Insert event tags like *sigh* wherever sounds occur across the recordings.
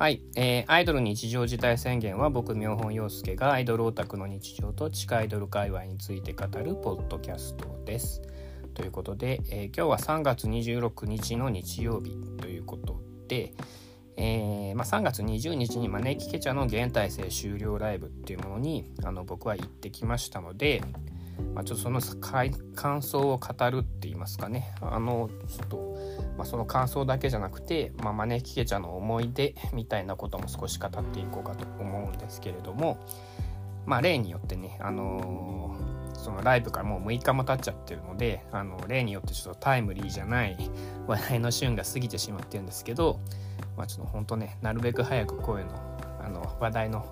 はい、えー、アイドル日常事態宣言は僕妙本陽介がアイドルオタクの日常と地下アイドル界隈について語るポッドキャストです。ということで、えー、今日は3月26日の日曜日ということで、えー、まあ、3月20日に招きケチャの現体制終了ライブっていうものにあの僕は行ってきましたので、まあ、ちょっとその感想を語るって言いますかね。あのちょっと、まあ、その感想だけじゃなくて、まあ、招きケチャの思い出みたいなことも少し語っていこうかと思うんですけれどもまあ例によってねあのー、そのライブからもう6日も経っちゃってるのであの例によってちょっとタイムリーじゃない話題の旬が過ぎてしまってるんですけど、まあ、ちょっと本当ねなるべく早くこういうのあの話題の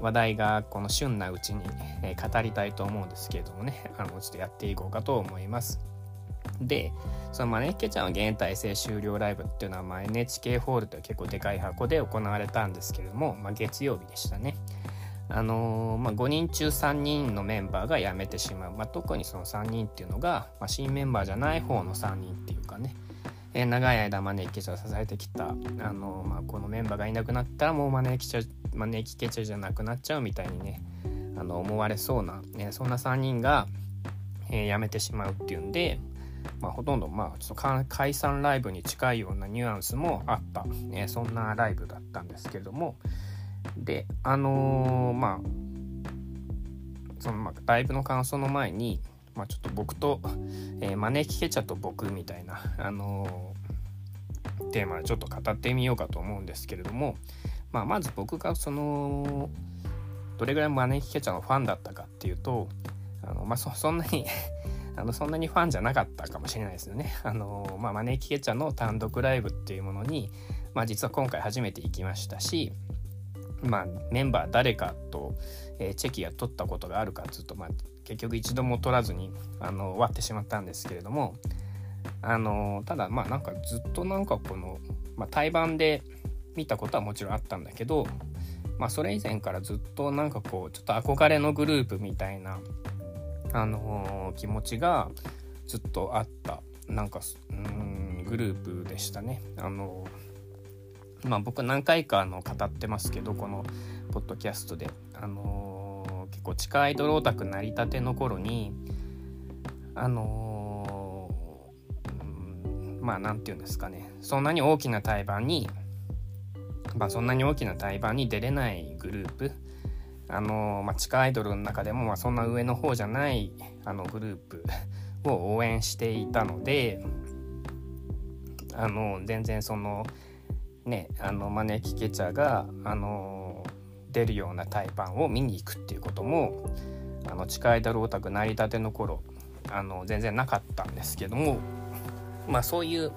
話題がこの旬なうちに、え語りたいと思うんですけれどもねあのちょっとやっていこうかと思います。でそのまあねけちゃんの現体制終了ライブっていうのは、まあ、NHK ホールという結構でかい箱で行われたんですけれども、まあ、月曜日でしたね。あのー、まあ、5人中3人のメンバーが辞めてしまう、まあ、特にその3人っていうのが、まあ、新メンバーじゃない方の3人っていうかね、え、長い間招きケチャを支えてきた、あの、まあ、このメンバーがいなくなったらもう招きケチャ招きケチャじゃなくなっちゃうみたいにねあの思われそうな、ね、そんな3人が、えー、辞めてしまうっていうんで、まあ、ほとんどまあちょっと解散ライブに近いようなニュアンスもあった、ね、そんなライブだったんですけれどもであのー、まあそのまあライブの感想の前に、まあ、ちょっと僕と、えー、招きケチャと僕みたいな、あのー、テーマでちょっと語ってみようかと思うんですけれども、まあ、まず僕がそのどれぐらい招きケチャのファンだったかっていうとあの、まあ、そ *laughs* んなにあのそんなにファンじゃなかったかもしれないですよね。あのまあ、招きケチャの単独ライブっていうものに、まあ、実は今回初めて行きましたし、まあ、メンバー誰かと、えー、チェキが取ったことがあるかっていうと、まあ、結局一度も取らずにあの終わってしまったんですけれどもあのただまあなんかずっとなんかこの、まあ、対バンで見たことはもちろんあったんだけど、まあ、それ以前からずっとなんかこうちょっと憧れのグループみたいな、あのー、気持ちがずっとあったなんかうんグループでしたね。あのー、まあ、僕何回かあの語ってますけどこのポッドキャストで、あのー、構地下アイドルオタクなりたての頃にあのまあ何て言うんですかね。そんなに大きな対バンにまあ、そんなに大きな対バンに出れないグループ。あの、まあ、地下アイドルの中でも、まあ、そんな上の方じゃないあのグループを応援していたのであの全然そのねあの招きケチャがあの出るような対バンを見に行くっていうこともあの地下アイドルオタク成り立ての頃あの全然なかったんですけどもまあそういう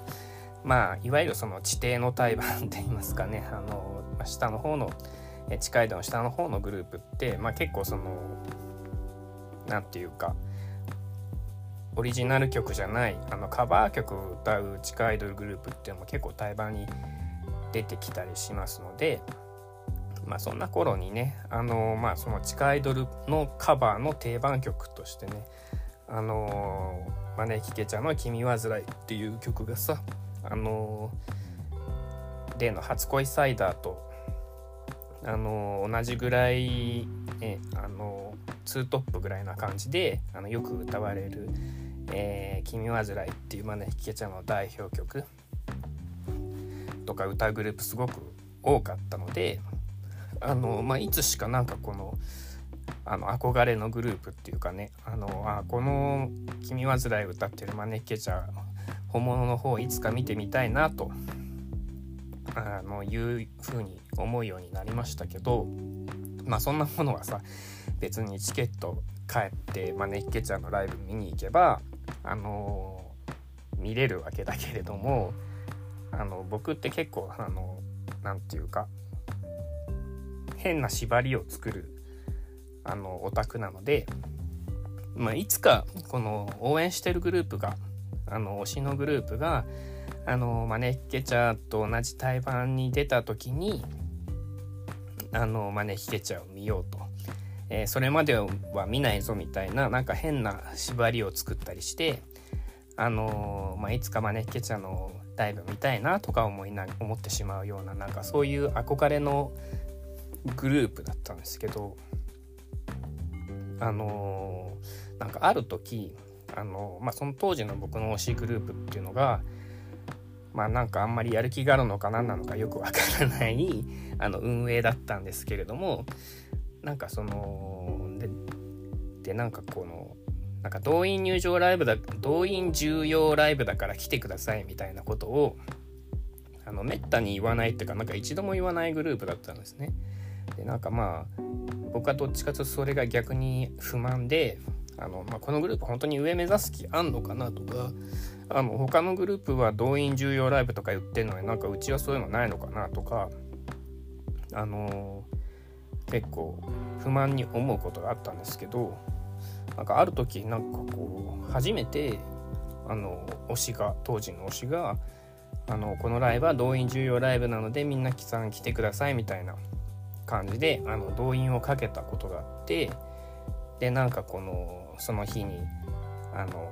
まあいわゆるその地底の対バンって言いますかねあの下の方の地下移動の下の方のグループって、まあ、結構その何て言うかオリジナル曲じゃないあのカバー曲を歌う地下アイドルグループっていうのも結構対バンに出てきたりしますのでまあそんな頃にねあのまあその地下アイドルのカバーの定番曲としてねあの招きケチャの「君煩い」っていう曲がさあの例の初恋サイダーとあの同じぐらい、ね、あのツートップぐらいな感じであのよく歌われる「えー、君煩い」っていうまねひけちゃんの代表曲とか歌グループすごく多かったのであの、まあ、いつしかなんかこのあの憧れのグループっていうかねあのあこの「君煩い」歌ってるまねひけちゃん本物の方いつか見てみたいなとあのいうふうに思うようになりましたけどまあそんなものはさ別にチケット帰ってまあねっけちゃんのライブ見に行けばあの、見れるわけだけれどもあの僕って結構あの何て言うか変な縛りを作るあのオタクなので、まあ、いつかこの応援してるグループがあの推しのグループがあのマネッケチャーと同じ対バンに出た時にあのマネッケチャーを見ようと、えー、それまでは見ないぞみたいななんか変な縛りを作ったりしてあの、まあ、いつかマネッケチャーのライブ見たいなとか思いな思ってしまうようななんかそういう憧れのグループだったんですけどあのー、なんかある時あのー、まあ、その当時の僕の推しグループっていうのがまあなんかあんまりやる気があるのか何なのかよくわからない *laughs* あの運営だったんですけれどもなんかそのででなんかこのなんか動員入場ライブだ動員重要ライブだから来てくださいみたいなことをあのめったに言わないっていうかなんか一度も言わないグループだったんですね。でなんかまあ僕はどっちかというとそれが逆に不満であの、まあ、このグループ本当に上目指す気あんのかなとかあの他のグループは動員重要ライブとか言ってるのになんかうちはそういうのないのかなとかあの結構不満に思うことがあったんですけどなんかある時なんかこう初めてあの推しが当時の推しがあのこのライブは動員重要ライブなのでみんなさん来てくださいみたいな感じであの動員をかけたことがあってでなんかこのその日にあの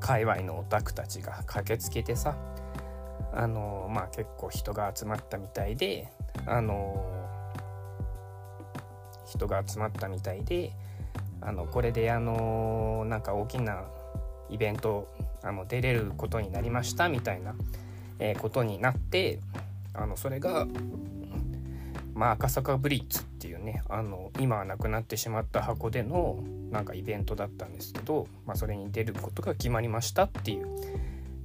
界隈のオタクたちが駆けつけてさあのまあ結構人が集まったみたいであの人が集まったみたいであのこれであのなんか大きなイベントあの出れることになりましたみたいな、えー、ことになってあのそれが、まあ、赤坂ブリッツっていうねあの今はなくなってしまった箱でのなんかイベントだったんですけど、まあ、それに出ることが決まりましたっていう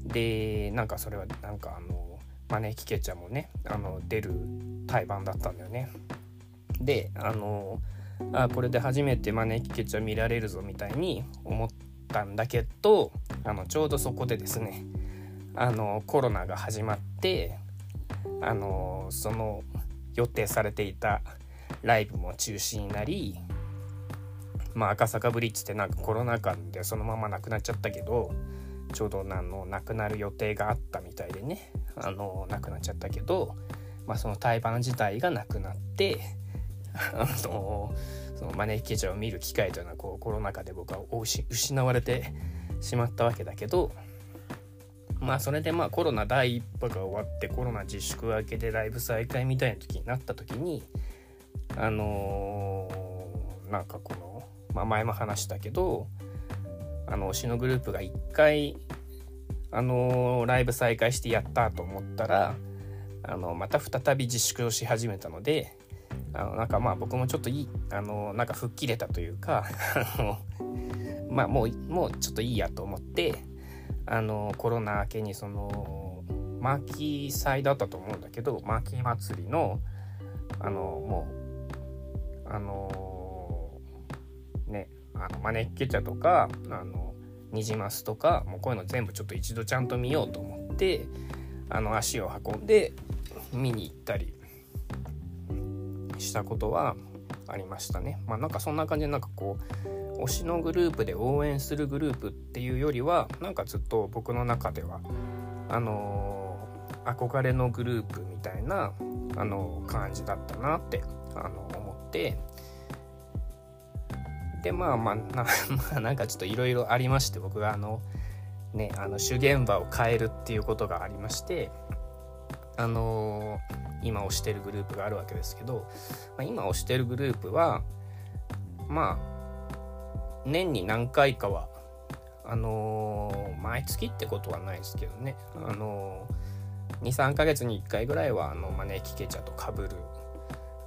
でなんかそれはなんかあの招きケチャもねあの出る対バンだったんだよね。であのあこれで初めて招きケチャ見られるぞみたいに思ったんだけどあのちょうどそこでですねあのコロナが始まってあのその予定されていたライブも中止になりまあ赤坂ブリッジってなんかコロナ禍でそのままなくなっちゃったけどちょうどあのなくなる予定があったみたいでねあのなくなっちゃったけど、まあ、その対バン自体がなくなってあのその招きケチャを見る機会というのはこうコロナ禍で僕は失われてしまったわけだけどまあそれでまあコロナ第1波が終わってコロナ自粛明けでライブ再開みたいな時になった時にあのー、なんかこの、まあ、前も話したけどあの推しのグループが1回あのー、ライブ再開してやったと思ったらあのまた再び自粛をし始めたのであのなんかまあ僕もちょっといいあのなんか吹っ切れたというか *laughs* まあもうもうちょっといいやと思ってあのコロナ明けにそのマーキー祭だったと思うんだけどマーキー祭りのあのもうあのねあのマネッケチャとかあのニジマスとかもうこういうの全部ちょっと一度ちゃんと見ようと思ってあの足を運んで見に行ったりしたことはありましたね。まあなんかそんな感じでなんかこう推しのグループで応援するグループっていうよりはなんかずっと僕の中ではあのー、憧れのグループみたいな、あのー、感じだったなってあの思って。でまあまあな *laughs* まあなんかちょっといろいろありまして僕があのねあの主現場を変えるっていうことがありましてあのー今推してるグループがあるわけですけど、まあ、今推してるグループはまあ年に何回かはあのー、毎月ってことはないですけどね、あのー、23ヶ月に1回ぐらいはあの招きケチャとかぶる、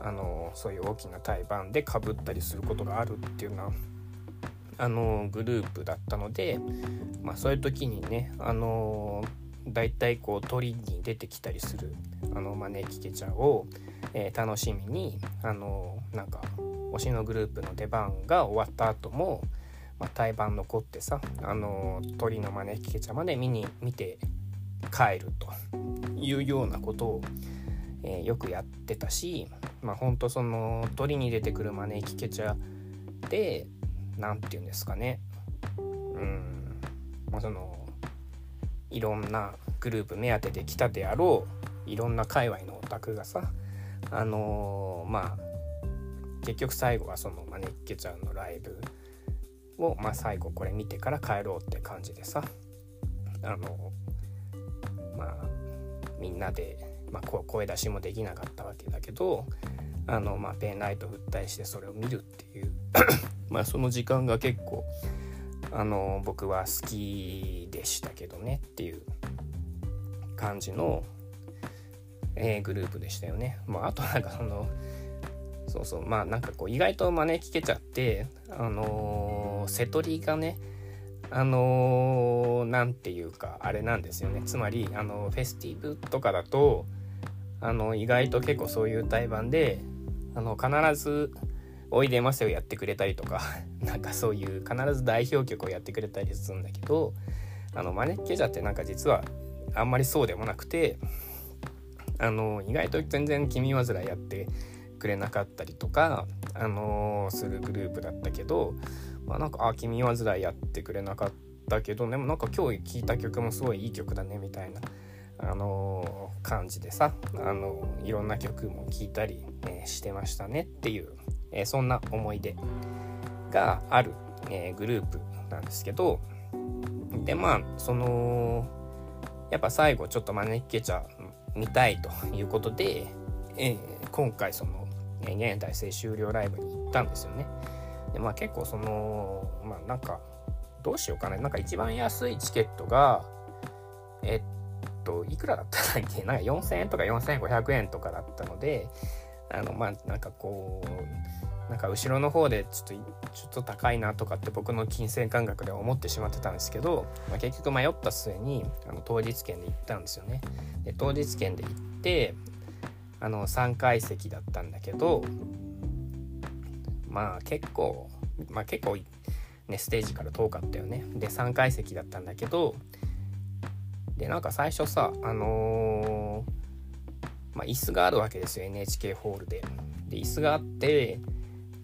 あのー、そういう大きな対バンでかぶったりすることがあるっていうようなあのグループだったので、まあ、そういう時にね、あのだいたいこう鳥に出てきたりするあの招きケチャを、えー、楽しみにあのなんか推しのグループの出番が終わった後も、まあ、対バン残ってさあの鳥の招きケチャまで見に見て帰るというようなことを、えー、よくやってたしまあほんとその鳥に出てくる招きケチャで何て言うんですかね。うん。まあそのいろんなグループ目当てで来たであろういろんな界隈のオタクがさあのー、まあ結局最後はその、ま、熱血ちゃんのライブを、まあ、最後これ見てから帰ろうって感じでさあのまあみんなで、まあ、声出しもできなかったわけだけどあの、まあ、ペンライト振ったりしてそれを見るっていう *coughs* まあその時間が結構あの僕は好きでしたけどねっていう感じの、えー、グループでしたよね。まあ、あとなんかそのそうそうまあなんかこう意外と招きけちゃってあのー、瀬戸りがねあの何、ー、て言うかあれなんですよね。つまりあのフェスティブとかだとあの意外と結構そういう対バンであの必ず「おいでますよ」やってくれたりとか *laughs* なんかそういう必ず代表曲をやってくれたりするんだけどあのマネッケジャってなんか実はあんまりそうでもなくてあの意外と全然君煩いやってくれなかったりとか、あのするグループだったけど、まあ、なんか「あ君煩いやってくれなかったけどでもなんか今日聴いた曲もすごいいい曲だね」みたいな。あの感じでさ、あのいろんな曲も聴いたり、え、してましたねっていう、え、そんな思い出がある、え、グループなんですけどでまあそのやっぱ最後ちょっと招きけちゃ見たいということで、え今回その現代生終了ライブに行ったんですよね。でまあ結構そのまあなんかどうしようかななんか一番安いチケットがえっといくらだったんだっけなんか4000円とか4500円とかだったのであのまあなんかこうなんか後ろの方でちょっとちょっと高いなとかって僕の金銭感覚では思ってしまってたんですけど、まあ、結局迷った末にあの当日券で行ったんですよね。で当日券で行ってあの3階席だったんだけどまあ結構まあ結構ねステージから遠かったよねで3階席だったんだけどでなんか最初さあのー、まあ、椅子があるわけですよ NHK ホールで。で椅子があって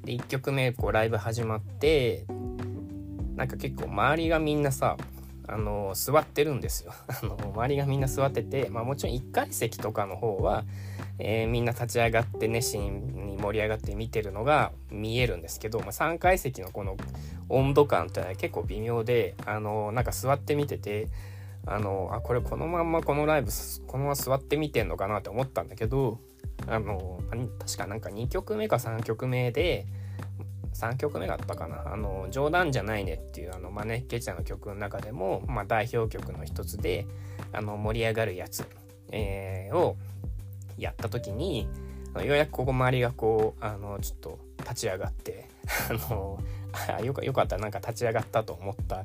で1曲目こうライブ始まってなんか結構周りがみんなさあの座ってるんですよ *laughs* あの周りがみんな座ってて、まあ、もちろん1階席とかの方は、えー、みんな立ち上がって熱心に盛り上がって見てるのが見えるんですけど、まあ、3階席のこの温度感ってのは結構微妙であのなんか座って見ててあのあこれこのまんまこのライブこのまま座って見てんのかなって思ったんだけどあの確かなんか2曲目か3曲目で3曲目だったかな「あの冗談じゃないね」っていうあのマネッケチャの曲の中でも、まあ、代表曲の一つであの盛り上がるやつ、えー、をやった時にようやくここ周りがこうあのちょっと立ち上がって *laughs* あのあよかよかったなんか立ち上がったと思った、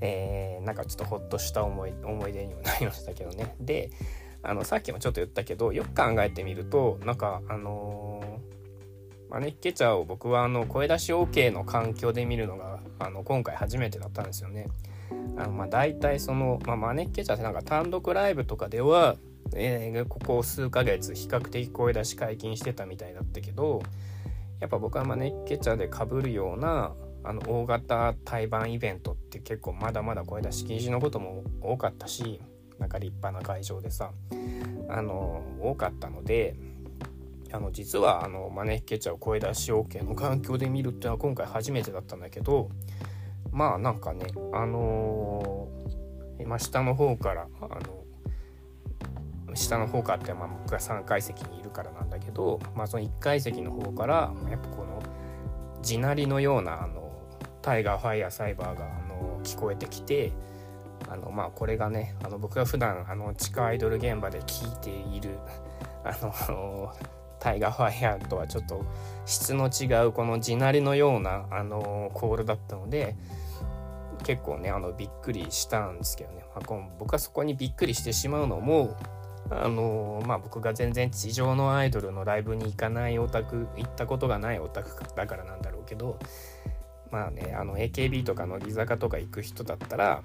えー、なんかちょっとほっとした思い思い出にもなりましたけどねであのさっきもちょっと言ったけどよく考えてみるとなんかあのー、マネッケチャーを僕はあの声出し OK の環境で見るのがあの今回初めてだったんですよね。あのまあ大体その、まあ、マネッケチャってなんか単独ライブとかでは、えー、ここ数ヶ月比較的声出し解禁してたみたいだったけどやっぱ僕はマネッケチャでかぶるようなあの大型対バンイベントって結構まだまだ声出し禁止のことも多かったしなんか立派な会場でさあの多かったのであの実はあのマネッケチャを声出し OK の環境で見るっていうのは今回初めてだったんだけどまあなんかねあのー、今下の方からあの下の方かってまあ僕が3階席にいるからなんだけど、まあ、その1階席の方からやっぱこの地鳴りのようなあのタイガーファイヤーサイバーがあの聞こえてきてあのまあこれがねあの僕が普段あの地下アイドル現場で聴いているあのタイガーファイヤーとはちょっと質の違うこの地鳴りのようなあのコールだったので結構ねあのびっくりしたんですけどね、まあ、この僕はそこにびっくりしてしまうのもあのまあ僕が全然地上のアイドルのライブに行かないオタク行ったことがないオタクだからなんだろうけどまあねあの AKB とか乃木坂とか行く人だったら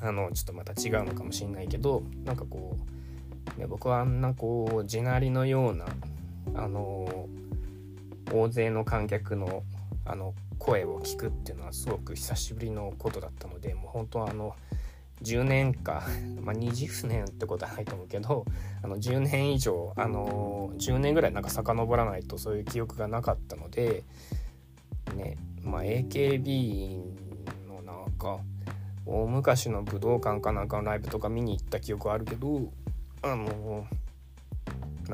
あのちょっとまた違うのかもしんないけどなんかこう、ね、僕はあんなこう地鳴りのようなあの大勢の観客のあの声を聞くっていうのはすごく久しぶりのことだったのでもう本当はあの10年か、*laughs* まあ、20年ってことはないと思うけどあの10年以上あの10年ぐらいなんか遡らないとそういう記憶がなかったのでねまあ AKB のなんか大昔の武道館かなんかのライブとか見に行った記憶はあるけどあの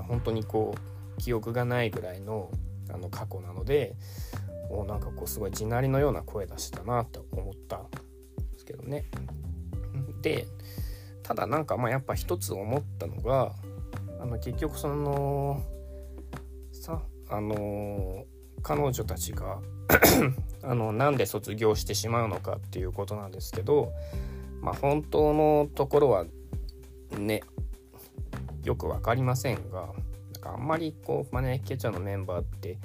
本当にこう記憶がないぐらいのあの過去なのでおなんかこうすごい地鳴りのような声出したなって思ったんですけどね。でただなんかまあやっぱ一つ思ったのがあの結局そのさあの彼女たちが *clears throat* あのなんで卒業してしまうのかっていうことなんですけど、まあ、本当のところはねよく分かりませんがなんかあんまりこうマネーケチャのメンバーって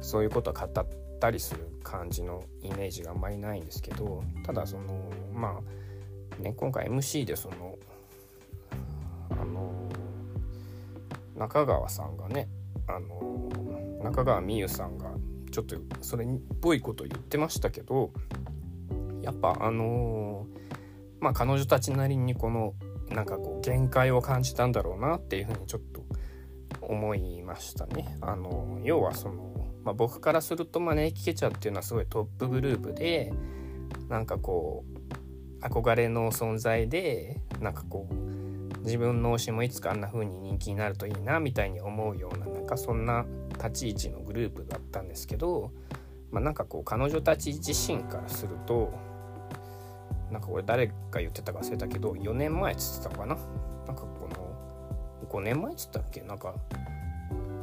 そういうことは語ったりする感じのイメージがあんまりないんですけどただそのまあね今回 MC でそのあの中川さんがねあの中川美優さんがちょっとそれっぽいこと言ってましたけどやっぱあのまあ彼女たちなりにこのなんかこう限界を感じたんだろうなっていうふうにちょっと思いましたね。あの要はその、まあ、僕からするとまあネイキケチャっていうのはすごいトップグループでなんかこう憧れの存在でなんかこう自分の推しもいつかあんな風に人気になるといいなみたいに思うようななんかそんな立ち位置のグループだったんですけど、まあ、なんかこう彼女たち自身からするとなんかこれ誰が言ってたか忘れたけど4年前っつってたかな？なんかこの5年前っつったっけ？なんか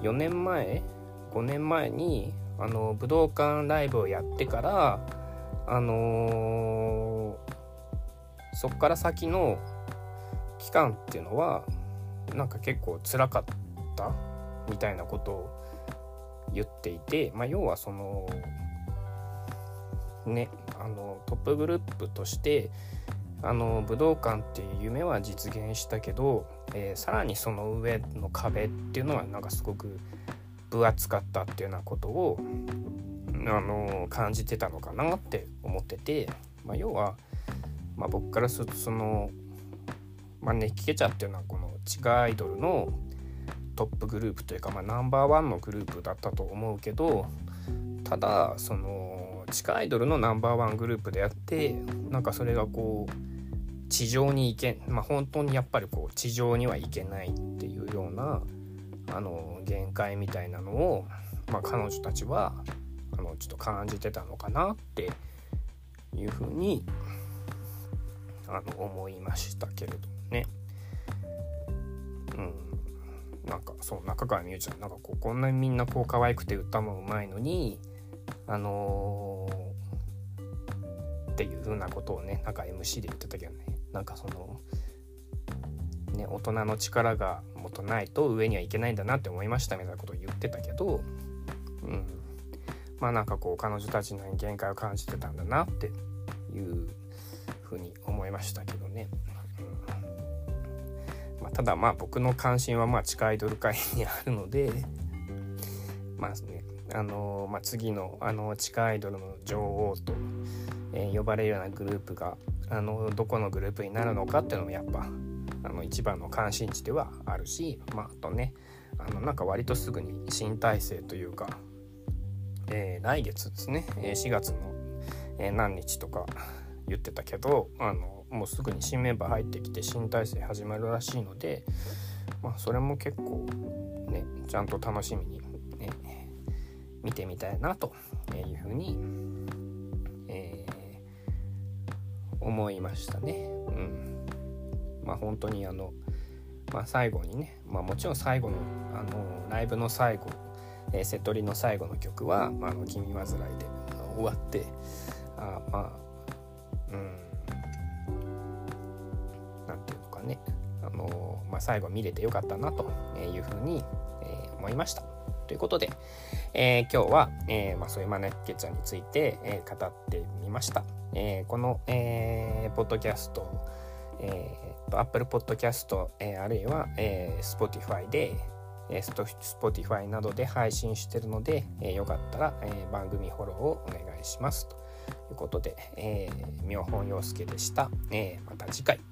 4年前？5年前にあの武道館ライブをやってからあのー、そっから先の期間っていうのはなんか結構辛かったみたいなことを言っていて、まあ、要はそのねあのトップグループとしてあの武道館っていう夢は実現したけど、えー、さらにその上の壁っていうのはなんかすごく分厚かったっていうようなことをあの感じてたのかなって思ってて、まあ、要は、まあ、僕からするとその、まあ、ネキケチャっていうのはこの地下アイドルのトップグループというか、まあ、ナンバーワンのグループだったと思うけどただその地下アイドルのナンバーワングループであってなんかそれがこう地上に行けまあ本当にやっぱりこう地上には行けないっていうようなあの限界みたいなのを、まあ、彼女たちはあのちょっと感じてたのかなっていうふうにあの思いましたけれどもね。うん。なんかそう中川美優ちゃんなんかこうこんなにみんなこう可愛くて歌もうまいのにあのー、っていう風なことをねなんか MC で言ってたけどね。なんかそのね大人の力がもとないと上にはいけないんだなって思いましたみたいなことを言ってたけどうん。まあなんかこう彼女たちの限界を感じてたんだなっていう風に思いましたけどね。まあ、ただまあ僕の関心はまあ地下アイドル界にあるのでまあねあのまあ、次のあの地下アイドルの女王と、え、呼ばれるようなグループがあのどこのグループになるのかっていうのもやっぱあの一番の関心事ではあるし、まあ、あとねあのなんか割とすぐに新体制というか、え、来月ですね4月の、え、何日とか言ってたけどあのもうすぐに新メンバー入ってきて新体制始まるらしいので、まあ、それも結構ねちゃんと楽しみに、ね、見てみたいなというふうに、えー、思いましたね。うん、まあ本当にあの、まあ、最後にね、まあ、もちろん最後のあのライブの最後、えー、セトリの最後の曲は「まあ、の君煩い」で終わってあまあかね、あのまあ、最後見れてよかったなというふうに、え思いました。ということで、えー、今日は、えー、まあ、そういうマネッケちゃんについて、えー、語ってみました。えこの、えポッドキャスト、えー、と Apple Podcast、えあるいは、え Spotify で、え Spotify などで配信してるので、えよかったら、え番組フォローをお願いします。ということで、えー、妙本洋介でした。えまた次回。